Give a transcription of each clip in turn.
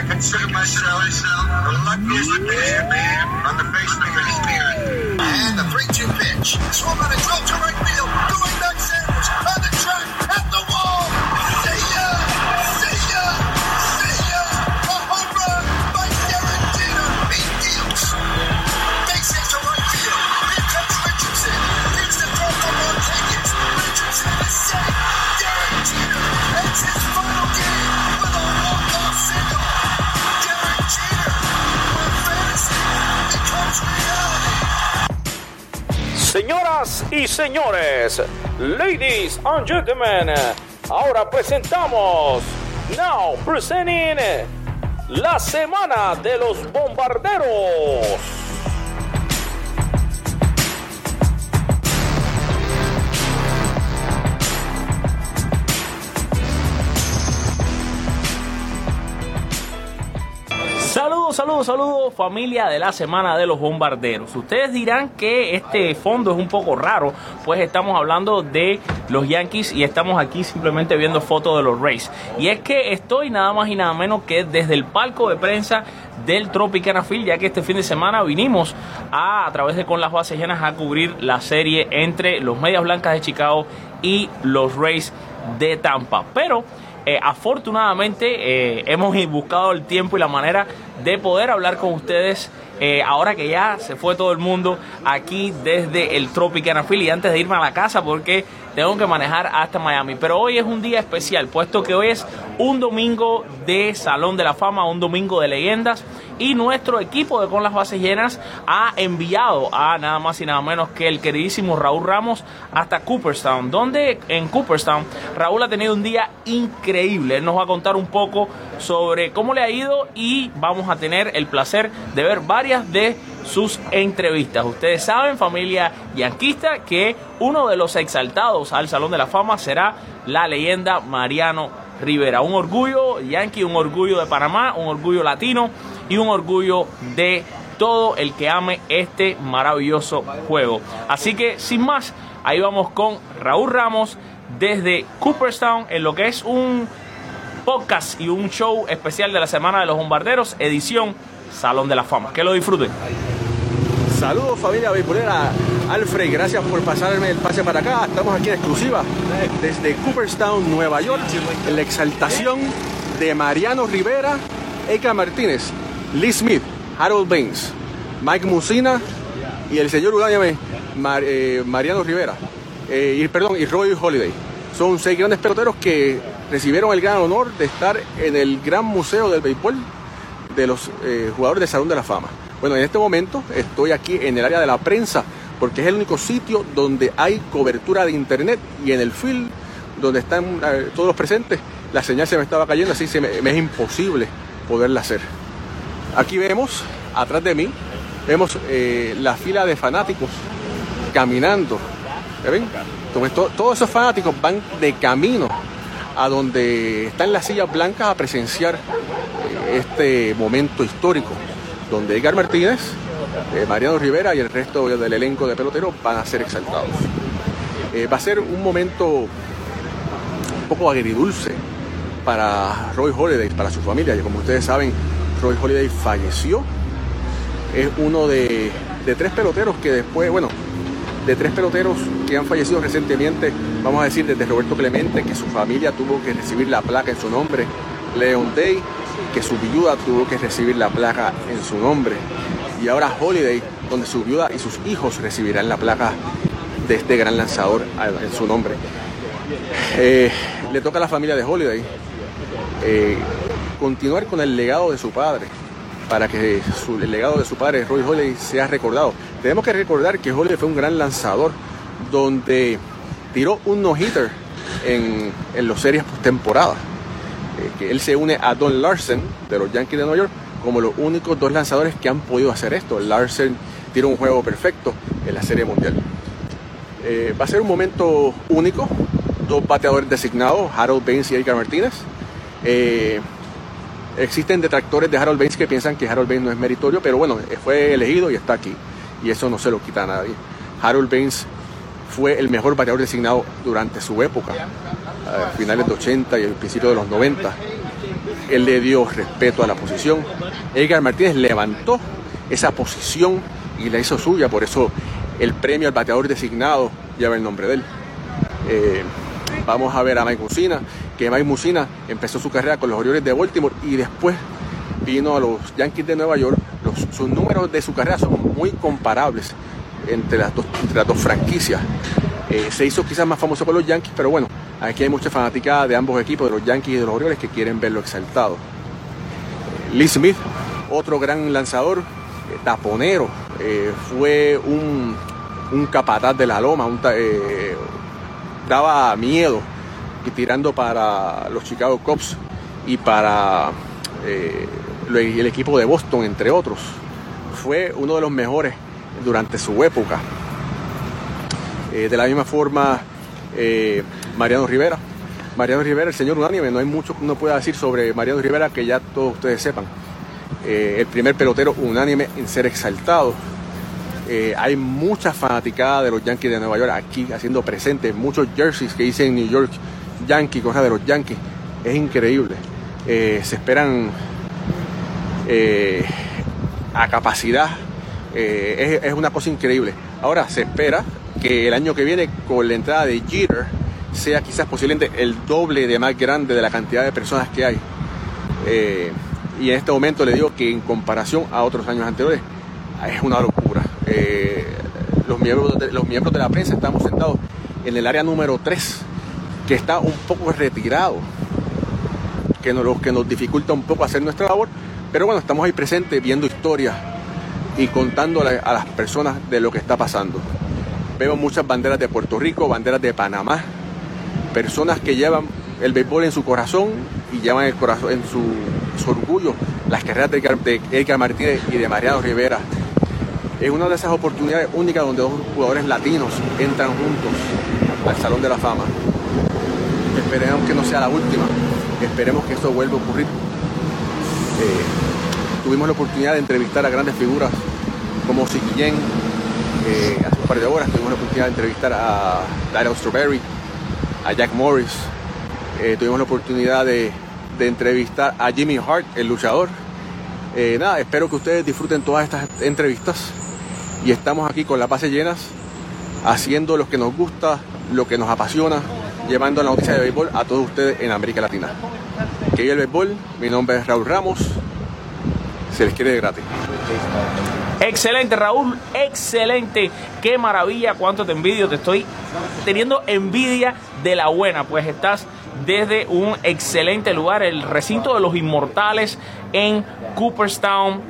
I consider myself the luckiest man on the face of the earth. And the 3-2 pitch. Swung on a drill to right field. Going y señores, ladies and gentlemen, ahora presentamos, now presenting, la semana de los bombarderos. Saludos, saludos, saludos familia de la semana de los bombarderos. Ustedes dirán que este fondo es un poco raro, pues estamos hablando de los Yankees y estamos aquí simplemente viendo fotos de los Rays. Y es que estoy nada más y nada menos que desde el palco de prensa del Tropicana Field, ya que este fin de semana vinimos a, a través de Con las Bases Llenas a cubrir la serie entre los Medias Blancas de Chicago y los Rays de Tampa. Pero eh, afortunadamente eh, hemos buscado el tiempo y la manera de poder hablar con ustedes eh, ahora que ya se fue todo el mundo aquí desde el Tropicana Field y antes de irme a la casa porque tengo que manejar hasta Miami. Pero hoy es un día especial, puesto que hoy es un domingo de Salón de la Fama, un domingo de leyendas y nuestro equipo de Con las Bases Llenas ha enviado a nada más y nada menos que el queridísimo Raúl Ramos hasta Cooperstown, donde en Cooperstown Raúl ha tenido un día increíble. Él nos va a contar un poco sobre cómo le ha ido y vamos a tener el placer de ver varias de sus entrevistas. Ustedes saben, familia yanquista, que uno de los exaltados al Salón de la Fama será la leyenda Mariano Rivera. Un orgullo yankee, un orgullo de Panamá, un orgullo latino y un orgullo de todo el que ame este maravilloso juego. Así que sin más, ahí vamos con Raúl Ramos desde Cooperstown en lo que es un podcast y un show especial de la Semana de los Bombarderos, edición Salón de la Fama. Que lo disfruten. Saludos familia beisbolera, Alfred, gracias por pasarme el pase para acá. Estamos aquí en exclusiva desde Cooperstown, Nueva York, en la exaltación de Mariano Rivera, Eka Martínez, Lee Smith, Harold Baines, Mike Musina y el señor Udáñame, eh, Mariano Rivera, eh, y, perdón, y Roy Holiday. Son seis grandes peloteros que recibieron el gran honor de estar en el Gran Museo del Béisbol de los eh, jugadores del Salón de la Fama. Bueno, en este momento estoy aquí en el área de la prensa porque es el único sitio donde hay cobertura de internet y en el field donde están eh, todos los presentes la señal se me estaba cayendo así se me, es imposible poderla hacer. Aquí vemos atrás de mí vemos eh, la fila de fanáticos caminando. ¿Ya ven? Todos esos fanáticos van de camino a donde están las sillas blancas a presenciar este momento histórico, donde Edgar Martínez, eh, Mariano Rivera y el resto del elenco de peloteros van a ser exaltados. Eh, va a ser un momento un poco agridulce para Roy Holiday, para su familia. Y como ustedes saben, Roy Holiday falleció. Es uno de, de tres peloteros que después, bueno, de tres peloteros que han fallecido recientemente, vamos a decir desde Roberto Clemente, que su familia tuvo que recibir la placa en su nombre, Leon Day, que su viuda tuvo que recibir la placa en su nombre, y ahora Holiday, donde su viuda y sus hijos recibirán la placa de este gran lanzador en su nombre. Eh, le toca a la familia de Holiday eh, continuar con el legado de su padre para que su, el legado de su padre, Roy Holiday, sea recordado. Tenemos que recordar que Holiday fue un gran lanzador donde tiró un no-hitter en, en los series postemporada. Eh, que él se une a Don Larsen de los Yankees de Nueva York como los únicos dos lanzadores que han podido hacer esto. Larsen tiró un juego perfecto en la Serie Mundial. Eh, va a ser un momento único. Dos bateadores designados, Harold Baines y Edgar Martínez. Eh, existen detractores de Harold Baines que piensan que Harold Baines no es meritorio, pero bueno, fue elegido y está aquí. Y eso no se lo quita a nadie. Harold Baines fue el mejor bateador designado durante su época, finales de 80 y el principio de los 90. él le dio respeto a la posición. Edgar Martínez levantó esa posición y la hizo suya, por eso el premio al bateador designado lleva el nombre de él. Eh, vamos a ver a Mike Musina, que Mike Musina empezó su carrera con los Orioles de Baltimore y después vino a los Yankees de Nueva York. sus números de su carrera son muy comparables entre las dos, entre las dos franquicias. Eh, se hizo quizás más famoso por los Yankees, pero bueno, aquí hay mucha fanática de ambos equipos, de los Yankees y de los Orioles, que quieren verlo exaltado. Lee Smith, otro gran lanzador, eh, taponero, eh, fue un, un, capataz de la loma, daba miedo tirando para los Chicago Cubs y para el equipo de Boston, entre otros. Fue uno de los mejores durante su época. Eh, de la misma forma, eh, Mariano Rivera. Mariano Rivera, el señor unánime, no hay mucho que uno pueda decir sobre Mariano Rivera que ya todos ustedes sepan. Eh, el primer pelotero unánime en ser exaltado. hay mucha fanaticada de los Yankees de Nueva York aquí haciendo presente, muchos jerseys que dicen New York Yankee, cosas de los Yankees. Es increíble. se esperan a capacidad eh, es, una cosa increíble. Ahora se espera que el año que viene, con la entrada de Jeter, sea quizás posiblemente el doble de más grande de la cantidad de personas que hay. Eh, y en este momento le digo que en comparación a otros años anteriores, es una locura. Eh, los, miembros de, los miembros de la prensa estamos sentados en el área número 3, que está un poco retirado, que nos, que nos dificulta un poco hacer nuestra labor, pero bueno, estamos ahí presentes viendo historias y contando a las personas de lo que está pasando. Vemos muchas banderas de Puerto Rico, banderas de Panamá, personas que llevan el béisbol en su corazón y llevan el corazón, en su, orgullo las carreras de Edgar Martínez y de Mariano Rivera. Es una de esas oportunidades únicas donde dos jugadores latinos entran juntos al Salón de la Fama. Esperemos que no sea la última, esperemos que esto vuelva a ocurrir. Eh, tuvimos la oportunidad de entrevistar a grandes figuras como Yen, eh, hace un par de horas tuvimos la oportunidad de entrevistar a Daniel Strawberry, a Jack Morris, eh, tuvimos la oportunidad de, entrevistar a Jimmy Hart, el luchador. Eh, nada, espero que ustedes disfruten todas estas entrevistas y estamos aquí con las bases llenas, haciendo lo que nos gusta, lo que nos apasiona, llevando la noticia de béisbol a todos ustedes en América Latina. Que vive el béisbol, mi nombre es Raúl Ramos, se les quiere de gratis. Excelente, Raúl, excelente. Qué maravilla, cuánto te envidio. Te estoy teniendo envidia de la buena, pues estás desde un excelente lugar, el recinto de los inmortales en Cooperstown,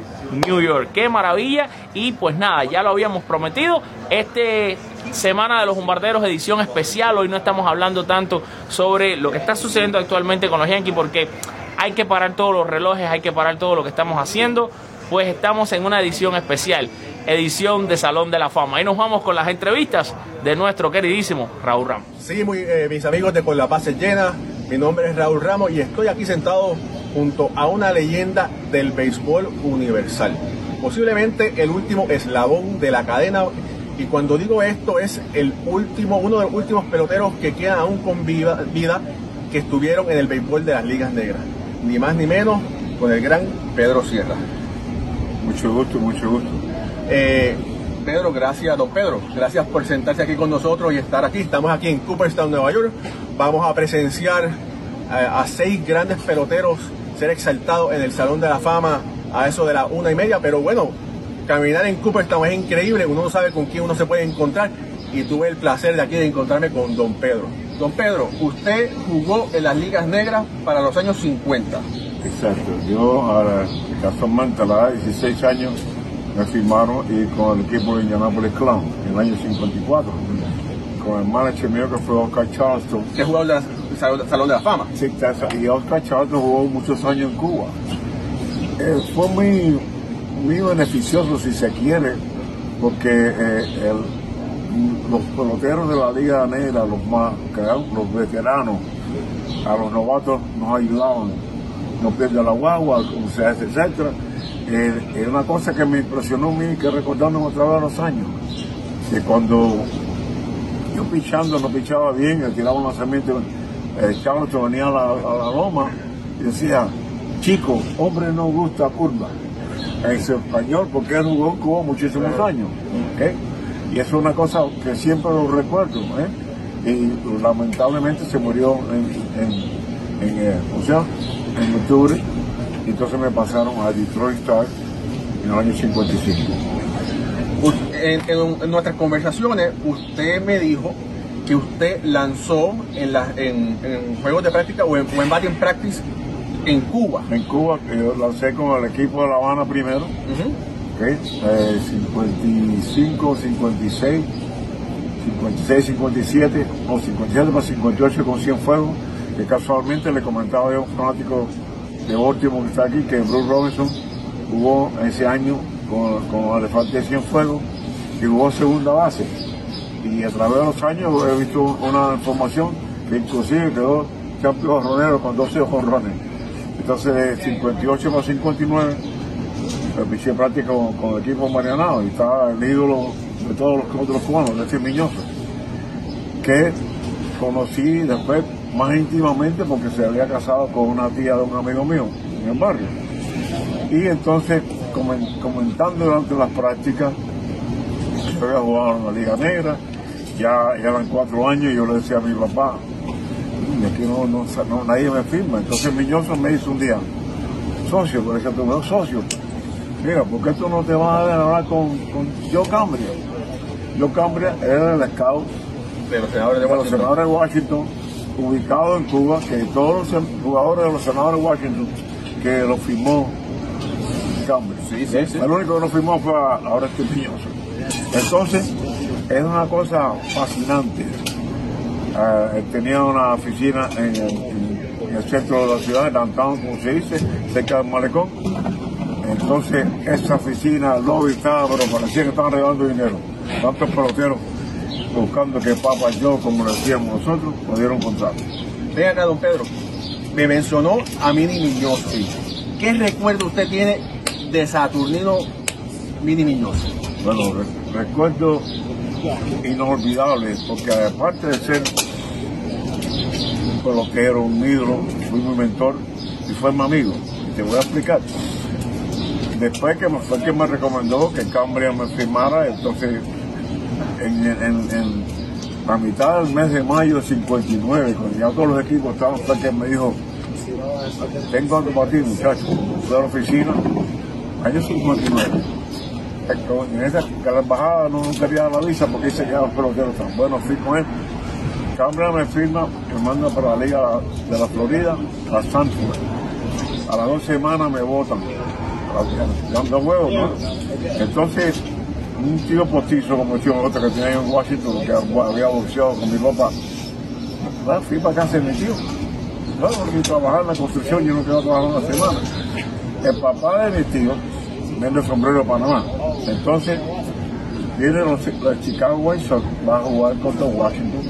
New York. Qué maravilla. Y pues nada, ya lo habíamos prometido. Este Semana de los Bombarderos, edición especial. Hoy no estamos hablando tanto sobre lo que está sucediendo actualmente con los Yankees porque hay que parar todos los relojes, hay que parar todo lo que estamos haciendo, pues estamos en una edición especial, edición de Salón de la Fama. Ahí nos vamos con las entrevistas de nuestro queridísimo Raúl Ramos. Sí, eh, mis amigos de Con la Paz Llena, mi nombre es Raúl Ramos y estoy aquí sentado junto a una leyenda del béisbol universal. Posiblemente el último eslabón de la cadena y cuando digo esto es el último, uno de los últimos peloteros que quedan aún con vida que estuvieron en el béisbol de las ligas negras ni más ni menos con el gran Pedro Sierra. Mucho gusto, mucho gusto. Eh, Pedro, gracias, don Pedro, gracias por sentarse aquí con nosotros y estar aquí. Estamos aquí en Cooperstown, Nueva York. Vamos a presenciar eh, a, seis grandes peloteros ser exaltados en el Salón de la Fama a eso de la una y media. Pero bueno, caminar en Cooperstown es increíble, uno no sabe con quién uno se puede encontrar. Y tuve el placer de aquí de encontrarme con don Pedro. Don Pedro, usted jugó en las ligas negras para los años 50. Exacto, yo casualmente a la edad de 16 años me firmaron y con el equipo de Indianapolis Clown en el año 54 con el manager mío que fue Oscar Charleston. ¿Qué jugador del Salón de la Fama? Sí, y Oscar Charleston jugó muchos años en Cuba. Eh, fue muy, muy beneficioso si se quiere, porque eh, el, los peloteros de la Liga Negra, los más, los veteranos, a los novatos nos ayudaban, no pierda la guagua, etcétera, etcétera. Eh, es una cosa que me impresionó a mí, que recordando otra vez los años, que cuando yo pichando no pichaba bien, tiraba un lanzamiento, el Charlotte venía a la, loma y decía, chico, hombre no gusta curva. En español, porque él jugó en Cuba muchísimos años. ¿ok? Y eso es una cosa que siempre lo recuerdo. ¿eh? Y lamentablemente se murió en, en, en, eh, o sea, en octubre. Y entonces me pasaron a Detroit Star en el año 55. U- En, en- en nuestras conversaciones, usted me dijo que usted lanzó en, la- en, en juegos de práctica o en, o en batting practice en Cuba. En Cuba, yo lancé con el equipo de La Habana primero. Ujú. ¿ok? Eh, 55, 56, 56, 57, o 57 para 58 con 100 fuegos, casualmente le comentaba yo a un fanático de Baltimore que está aquí, que Bruce Robinson jugó ese año con, con Elefante de 100 fuegos y jugó segunda base. Y a través de los años he visto una información que inclusive quedó campeón ronero con 12 jonrones. Entonces de 58 para 59 me piché práctica con, el equipo marianao y estaba el ídolo de todos los otros cubanos, de este Miñoso, que conocí después más íntimamente porque se había casado con una tía de un amigo mío en el barrio. Y entonces, comen- comentando durante las prácticas, yo había jugado en la Liga Negra, ya, ya eran cuatro años y yo le decía a mi papá, y aquí no, no, no- nadie me firma. Entonces Miñoso me hizo un día, socio, por ejemplo, no socio, mira, ¿por qué tú no te vas a hablar con, con Joe Cambria? Joe Cambria era el scout De los senadores de Washington. Ubicado en Cuba, que todos los jugadores de los senadores de Washington, que lo firmó Cambria. Sí, sí, sí. El único que no firmó fue ahora este Piñoso. Entonces, es una cosa fascinante. Ah, él tenía una oficina en el, en- en el centro de la ciudad, en downtown, como se dice, cerca del malecón. Entonces, esa oficina, el lobby estaba, pero parecía que estaban regalando dinero. Tantos peloteros buscando que Papa yo, como le decíamos nosotros, nos dieron contrato. Ven acá, don Pedro. Me mencionó a Mini Miñoso. ¿Qué recuerdo usted tiene de Saturnino Mini Miñoso? Bueno, re- recuerdo inolvidable, porque aparte de ser un pelotero, un ídolo, fui mi mentor y fue mi amigo. Y te voy a explicar. Después que me, fue el que me recomendó que Cambria me firmara, entonces en, en- en la mitad del mes de mayo del 59, cuando ya todos los equipos estaban, que me dijo, tengo algo para ti muchachos, fui a la oficina, año 59 en esa que la embajada no quería la visa porque dice ya los peloteros están. Bueno, fui con él. Me firma, me manda para la Liga de la Florida, a Stanford. A las dos semanas me votan. Dando huevos, ¿no? Entonces, un tío postizo como el tío otro que tenía en Washington, que había boxeado con mi papá, bueno, fui para casa de mi tío. Fui a trabajar en la construcción, yo no quedo trabajando una semana. El papá de mi tío vende sombrero de Panamá. Entonces, viene los, los Chicago White Sox, va a jugar contra Washington.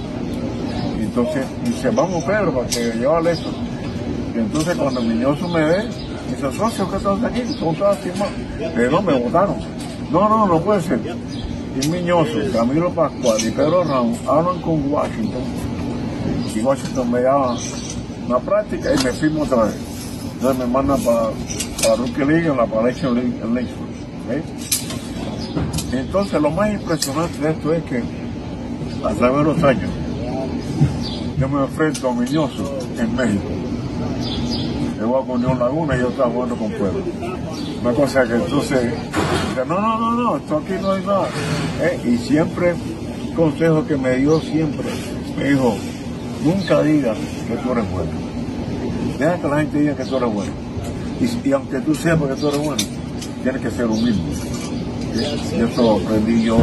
Y entonces dice, vamos Pedro, para que llevarle eso. Y entonces cuando el Miñoso me ve, dice, socio, ¿qué estás aquí? ¿Cómo estás firmado? Pero no, me votaron. No, no, no puede ser. Y Miñoso, Camilo Pascual y Pedro Ramos hablan con Washington. Y Washington me llama una práctica y me firmo otra vez. Entonces me mandan para, para Rookie League en la League en. ¿ok? Entonces lo más impresionante de esto es que a través de los años yo me enfrento a Miñoso en México. Yo voy con Unión Laguna y yo estaba jugando con Puebla. Una cosa que entonces, no, no, no, no, esto aquí no hay nada. ¿eh? Y siempre, un consejo que me dio siempre, me dijo, nunca digas que tú eres bueno. Deja que la gente diga que tú eres bueno. Y, y aunque tú sepas que tú eres bueno, tienes que ser humilde. ¿sí? Y eso lo aprendí yo,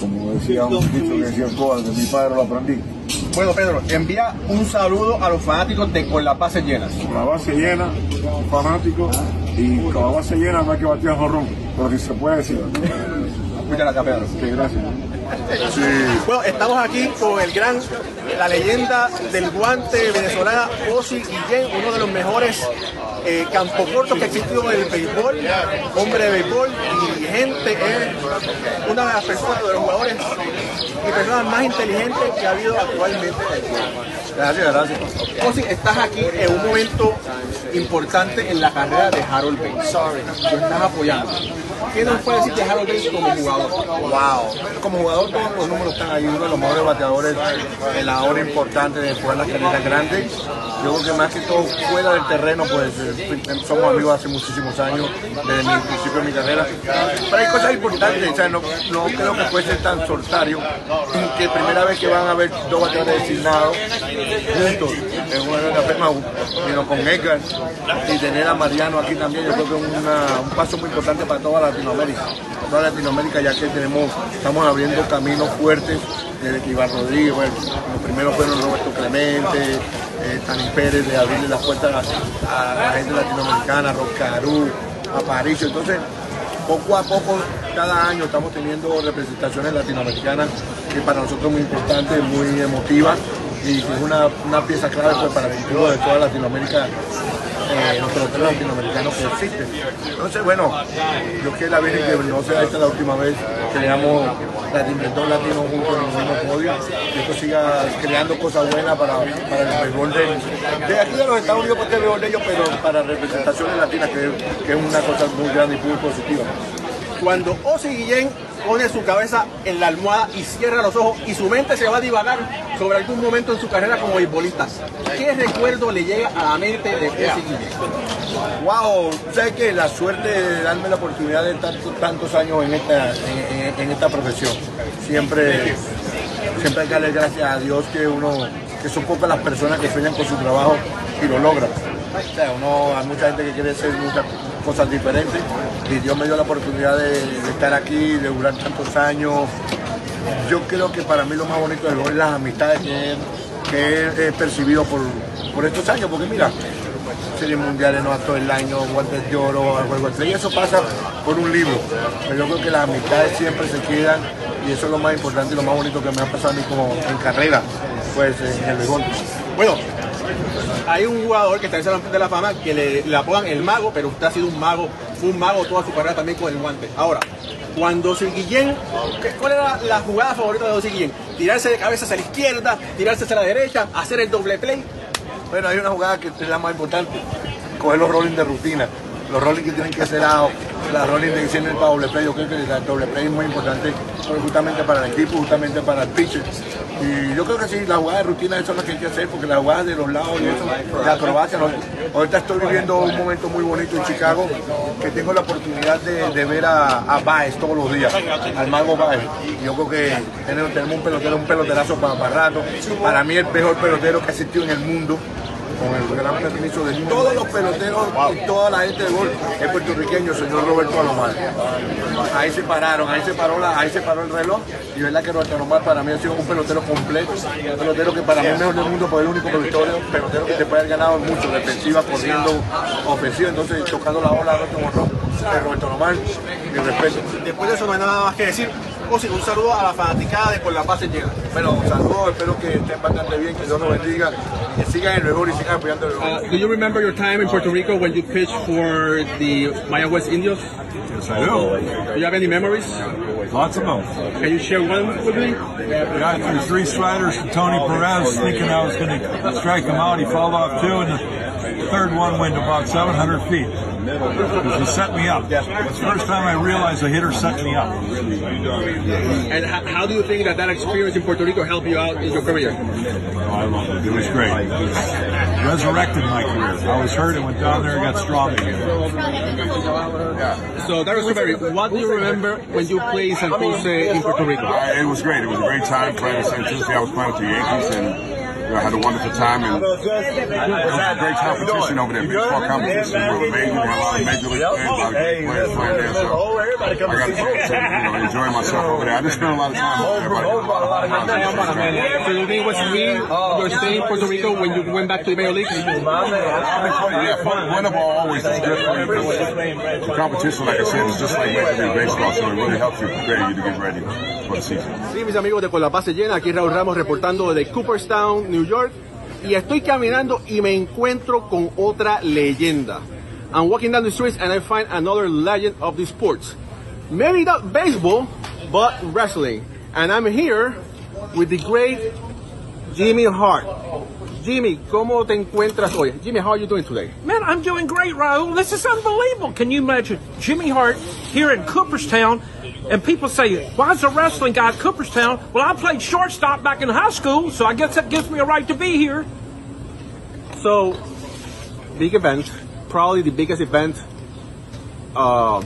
como decía un dicho que decía el Coal, de mi padre lo aprendí. Bueno, Pedro, envía un saludo a los fanáticos de Con las Bases Llenas. la base llena, fanático, y con la base llena no hay que batir a jorrón, pero si se puede decir. Muchas gracias, Pedro. Sí, gracias. Bueno, estamos aquí con el gran, la leyenda del guante venezolana, Ozzy Guillén, uno de los mejores eh, campocortos que ha existido en el béisbol, hombre de béisbol y gente, es una de las personas, de los jugadores y personas más inteligentes que ha habido actualmente. Gracias, gracias. Ozzy, estás aquí en un momento importante en la carrera de Harold Bates. Lo estás apoyando. ¿Qué nos puede decir de Harold Bates como jugador? Wow. Como jugador todos los números están ahí, uno de los mejores bateadores en la hora importante de jugar las carreras grandes. Yo creo que más que todo fuera del terreno, pues eh, somos amigos hace muchísimos años, desde mi principio de mi carrera. Pero hay cosas importantes, o sea, no, no creo que puede ser tan solitario que primera vez que van a ver dos bateadores designados juntos en una firma vino con Edgar y tener a Mariano aquí también, yo creo que es un paso muy importante para toda Latinoamérica. Para toda Latinoamérica, ya que tenemos, estamos abriendo caminos fuertes desde Iván Rodríguez, bueno, los primeros fueron Roberto Clemente, eh, Tani Pérez, de abrirle las puertas a, la gente latinoamericana, Roscarú, a París. Entonces, poco a poco, cada año estamos teniendo representaciones latinoamericanas que para nosotros es muy importante, muy emotiva y que es una, una pieza clave pues, para el futuro de toda Latinoamérica, eh, peloteros latinoamericanos que existen. Entonces, bueno, yo quiero la Virgen que no sea esta la última vez que veamos latino- dos latinos juntos en el mismo podio, que esto siga creando cosas buenas para, para el béisbol de, de aquí de los Estados Unidos, porque el béisbol de ellos, pero para representaciones latinas, que, que es una cosa muy grande y muy positiva. Cuando Ozzy Guillén pone su cabeza en la almohada y cierra los ojos y su mente se va a divagar sobre algún momento en su carrera como beisbolista, ¿qué recuerdo le llega a la mente de Ozzy Guillén? Wow, ¿sabes qué? La suerte de darme la oportunidad de estar tantos años en esta, en, en- en esta profesión. Siempre, siempre hay que darle gracias a Dios que uno, que son pocas las personas que sueñan con su trabajo y lo logran. Uno, hay mucha gente que quiere hacer muchas cosas diferentes y Dios me dio la oportunidad de, estar aquí, de durar tantos años. Yo creo que para mí lo más bonito es las amistades que, he percibido por, por estos años, porque mira, series mundiales, no a todo el año, guantes de oro, al juego de estrella, eso pasa por un libro. Pero yo creo que las amistades siempre se quedan y eso es lo más importante y lo más bonito que me ha pasado a mí como en carrera, pues en el béisbol. Bueno, hay un jugador que está en Salón de la Fama que le, le apodan el mago, pero usted ha sido un mago, fue un mago toda su carrera también con el guante. Ahora, cuando Ozzy Guillén, ¿qué- ¿cuál era la jugada favorita de Ozzy Guillén? Tirarse de cabeza hacia la izquierda, tirarse hacia la derecha, hacer el doble play. Bueno, hay una jugada que es la más importante, coger los rolling de rutina, los rolling que tienen que ser a la rolling que el doble play, yo creo que el doble play es muy importante pero justamente para el equipo, justamente para el pitcher. Y yo creo que sí, la jugada de rutina eso es lo que hay que hacer, porque la jugada de los lados y eso, de acrobacia, ahorita estoy viviendo un momento muy bonito en Chicago, que tengo la oportunidad de, ver a, a Baez todos los días, al mago Baez. Yo creo que tenemos un pelotero, un peloterazo para, para rato. Para mí el mejor pelotero que ha existido en el mundo con el gran permiso de todos los peloteros y toda la gente de gol es puertorriqueño, señor Roberto Alomar. Ahí se pararon, ahí se paró, la- ahí se paró el reloj y verdad que Roberto Alomar para mí ha sido un pelotero completo, un pelotero que para mí es mejor del mundo, porque es el único pelotero, pelotero que te puede haber ganado mucho, defensiva, corriendo, ofensiva, entonces tocando la bola, Roberto Alomar, mi respeto. Después de eso no hay nada más que decir. Ozzy, un saludo a la fanaticada de Por la Paz en Llega. Bueno, saludos, espero que estén bastante bien, que Dios los bendiga que sigan el mejor y sigan apoyando el mejor. Uh, do you remember your time in Puerto Rico when you pitched for the Maya West Indios? Yes, I do. Do you have any memories? Lots of them. Can you share one with me? Got through three sliders to Tony Perez, thinking I was going to strike him out. He fouled off two, and the third one went about 700 feet. Because he set me up. It's the first time I realized a hitter set me up. And how, how do you think that that experience in Puerto Rico helped you out in your career? I loved it. It was great. Resurrected my career. I was hurt and went down there and got strong again. So, Darius Coberry, what do you remember when you played San Jose in Puerto Rico? Uh, it was great. It was a great time playing at San Jose. I was playing with the Yankees and you know, I had a wonderful time. And it was a great competition over there. Baseball competition was amazing. Had a lot of major league players, a lot of great players playing there. So I got a chance to you know, enjoy myself over there. I just spent a lot of time over there. But it was a lot of fun. So you think it was real your stay in Puerto Rico when you went back to the major league? Yeah, fun. Wonderful always is different. because The competition, like I said, is just like Major League Baseball, so it really helps you prepare you to get ready for the season. Sí, mis amigos de Con la Base Llena, aquí Raúl Ramos reportando desde Cooperstown, New York. Y estoy caminando y me encuentro con otra leyenda. I'm walking down the streets and I find another legend of the sports. Maybe not baseball, but wrestling. And I'm here with the great Jimmy Hart. Jimmy, ¿cómo te encuentras hoy? Jimmy, how are you doing today? Man, I'm doing great, Raul. This is unbelievable. Can you imagine Jimmy Hart here in Cooperstown? And people say, why is a wrestling guy at Cooperstown? Well, I played shortstop back in high school, so I guess that gives me a right to be here. So, big event, probably the biggest event uh,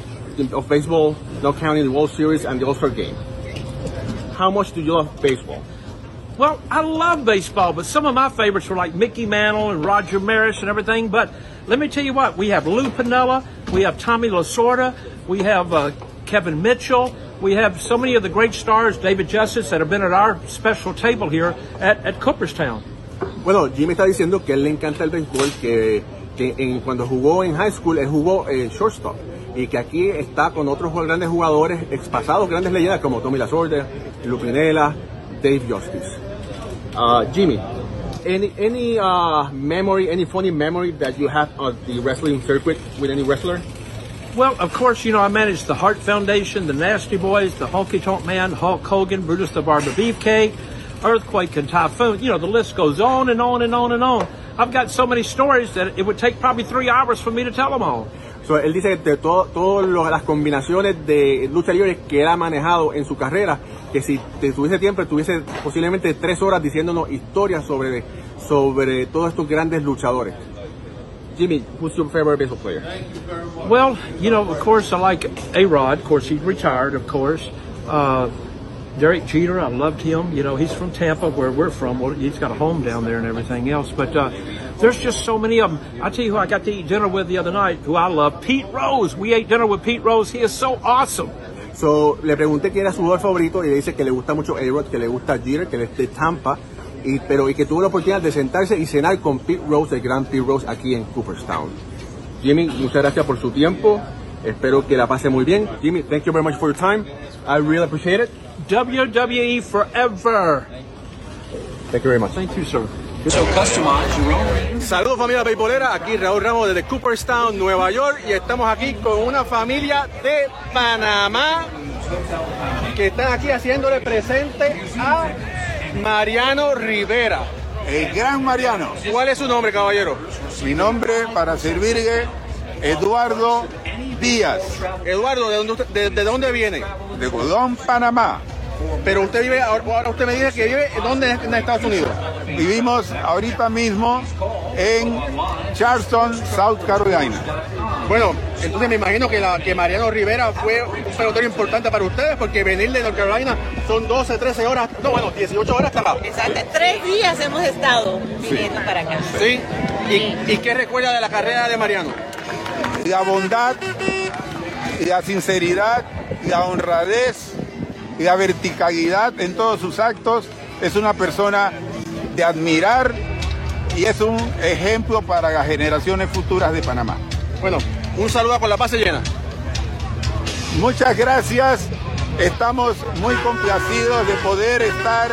of baseball, not counting the World Series and the All-Star Game. How much do you love baseball? Well, I love baseball, but some of my favorites were like Mickey Mantle and Roger Maris and everything. But let me tell you what, we have Lou Pinella, we have Tommy Lasorda, we have uh, Kevin Mitchell, we have so many of the great stars, David Justice, that have been at our special table here at, at Cooperstown. Bueno, Jimmy está diciendo que a él le encanta el béisbol, que, que en- cuando jugó en high school, él jugó eh, shortstop. Y que aquí está con otros grandes jugadores, expasados, grandes leyendas como Tommy Lasorda, Lupinella, Dave Justice. Uh, Jimmy, any any uh, memory, any funny memory that you have of the wrestling circuit with any wrestler? Well, of course, you know, I managed the Hart Foundation, the Nasty Boys, the Honky Tonk Man, Hulk Hogan, Brutus the Barber Beefcake, Earthquake and Typhoon. You know, the list goes on and on and on and on. I've got so many stories that it would take probably three hours for me to tell them all. So, él dice que todas las combinaciones de lucha libre que él ha manejado en su carrera, que si tuviese tiempo, tuviese posiblemente tres horas diciéndonos historias sobre, sobre todos estos grandes luchadores. Jimmy, who's your favorite baseball player? Well, you know, of course, I like A Rod. Of course, he's retired, of course. Uh, Derek Jeter, I loved him. You know, he's from Tampa, where we're from. Well, he's got a home down there and everything else. But uh, there's just so many of them. I tell you who I got to eat dinner with the other night, who I love, Pete Rose. We ate dinner with Pete Rose. He is so awesome. So, le pregunté quién era su jugador favorito y le dice que le gusta mucho A-Rod, que le gusta Jeter, que él es de Tampa, y, pero, y que tuvo la oportunidad de sentarse y cenar con Pete Rose, el gran Pete Rose, aquí en Cooperstown. Jimmy, muchas gracias por su tiempo. Espero que la pase muy bien. Jimmy, thank you very much for your time. I really appreciate it. WWE forever. Thank you very much. Thank you, sir. Saludos familia beisbolera, aquí Raúl Ramos desde Cooperstown, Nueva York y estamos aquí con una familia de Panamá que están aquí haciéndole presente a Mariano Rivera. El gran Mariano. ¿Cuál es su nombre, caballero? Mi nombre para servirle, Eduardo Díaz, Eduardo, ¿de dónde, de dónde viene? de Godón, Panamá. Pero usted vive, ahora usted me dice que vive ¿dónde en Estados Unidos? Vivimos ahorita mismo en Charleston, South Carolina. Bueno, entonces me imagino que, la, que Mariano Rivera fue un pelotero importante para ustedes porque venir de North Carolina son 12, 13 horas, no, bueno, 18 horas hasta acá. Exacto, tres días hemos estado viniendo para acá. ¿Sí? ¿Y, ¿Y qué recuerda de la carrera de Mariano? La bondad, y la sinceridad, y la honradez, y la verticalidad en todos sus actos. Es una persona de admirar y es un ejemplo para las generaciones futuras de Panamá. Bueno, un saludo con la base llena. Muchas gracias. Estamos muy complacidos de poder estar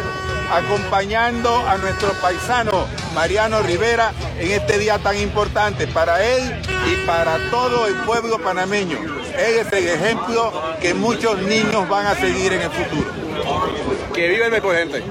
acompañando a nuestro paisano Mariano Rivera en este día tan importante para él y para todo el pueblo panameño. Él es el ejemplo que muchos niños van a seguir en el futuro. Que vive el mejor gente.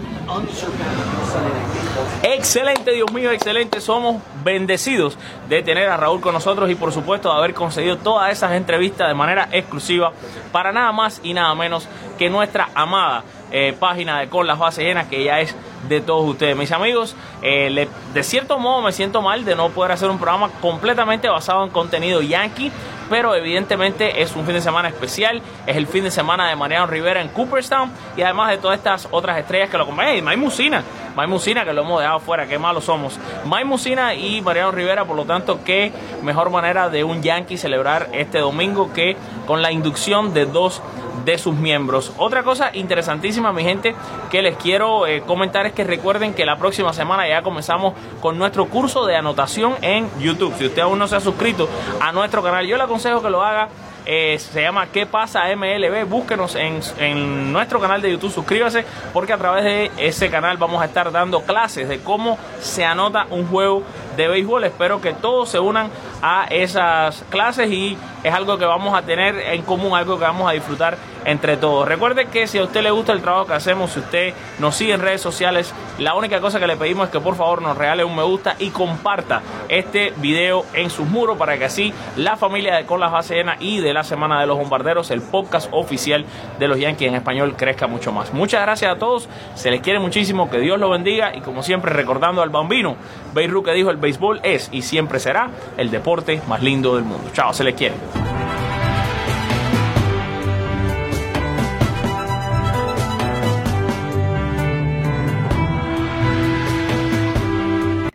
Excelente, Dios mío, excelente. Somos bendecidos de tener a Raúl con nosotros y por supuesto de haber concedido todas esas entrevistas de manera exclusiva para nada más y nada menos que nuestra amada eh, página de Con las Bases Llenas que ya es de todos ustedes. Mis amigos, eh, le- de cierto modo me siento mal de no poder hacer un programa completamente basado en contenido yankee, pero evidentemente es un fin de semana especial, es el fin de semana de Mariano Rivera en Cooperstown y además de todas estas otras estrellas que lo acompañan. Y May Musina, Musina que lo hemos dejado fuera, qué malos somos. May Musina y Mariano Rivera, por lo tanto, qué mejor manera de un yankee celebrar este domingo que con la inducción de dos de sus miembros. Otra cosa interesantísima, mi gente, que les quiero eh, comentar es que recuerden que la próxima semana ya comenzamos con nuestro curso de anotación en YouTube. Si usted aún no se ha suscrito a nuestro canal, yo le aconsejo que lo haga. Eh, se llama ¿Qué pasa MLB? Búsquenos en, en nuestro canal de YouTube, suscríbase porque a través de ese canal vamos a estar dando clases de cómo se anota un juego de béisbol. Espero que todos se unan a esas clases y es algo que vamos a tener en común, algo que vamos a disfrutar entre todos. Recuerde que si a usted le gusta el trabajo que hacemos, si usted nos sigue en redes sociales, la única cosa que le pedimos es que por favor nos regale un me gusta y comparta este video en sus muros para que así la familia de Con las y de la Semana de los Bombarderos, el podcast oficial de los Yankees en español, crezca mucho más. Muchas gracias a todos, se les quiere muchísimo, que Dios los bendiga y como siempre recordando al bambino, Beirut que dijo el béisbol es y siempre será el deporte más lindo del mundo. Chao, se les quiere.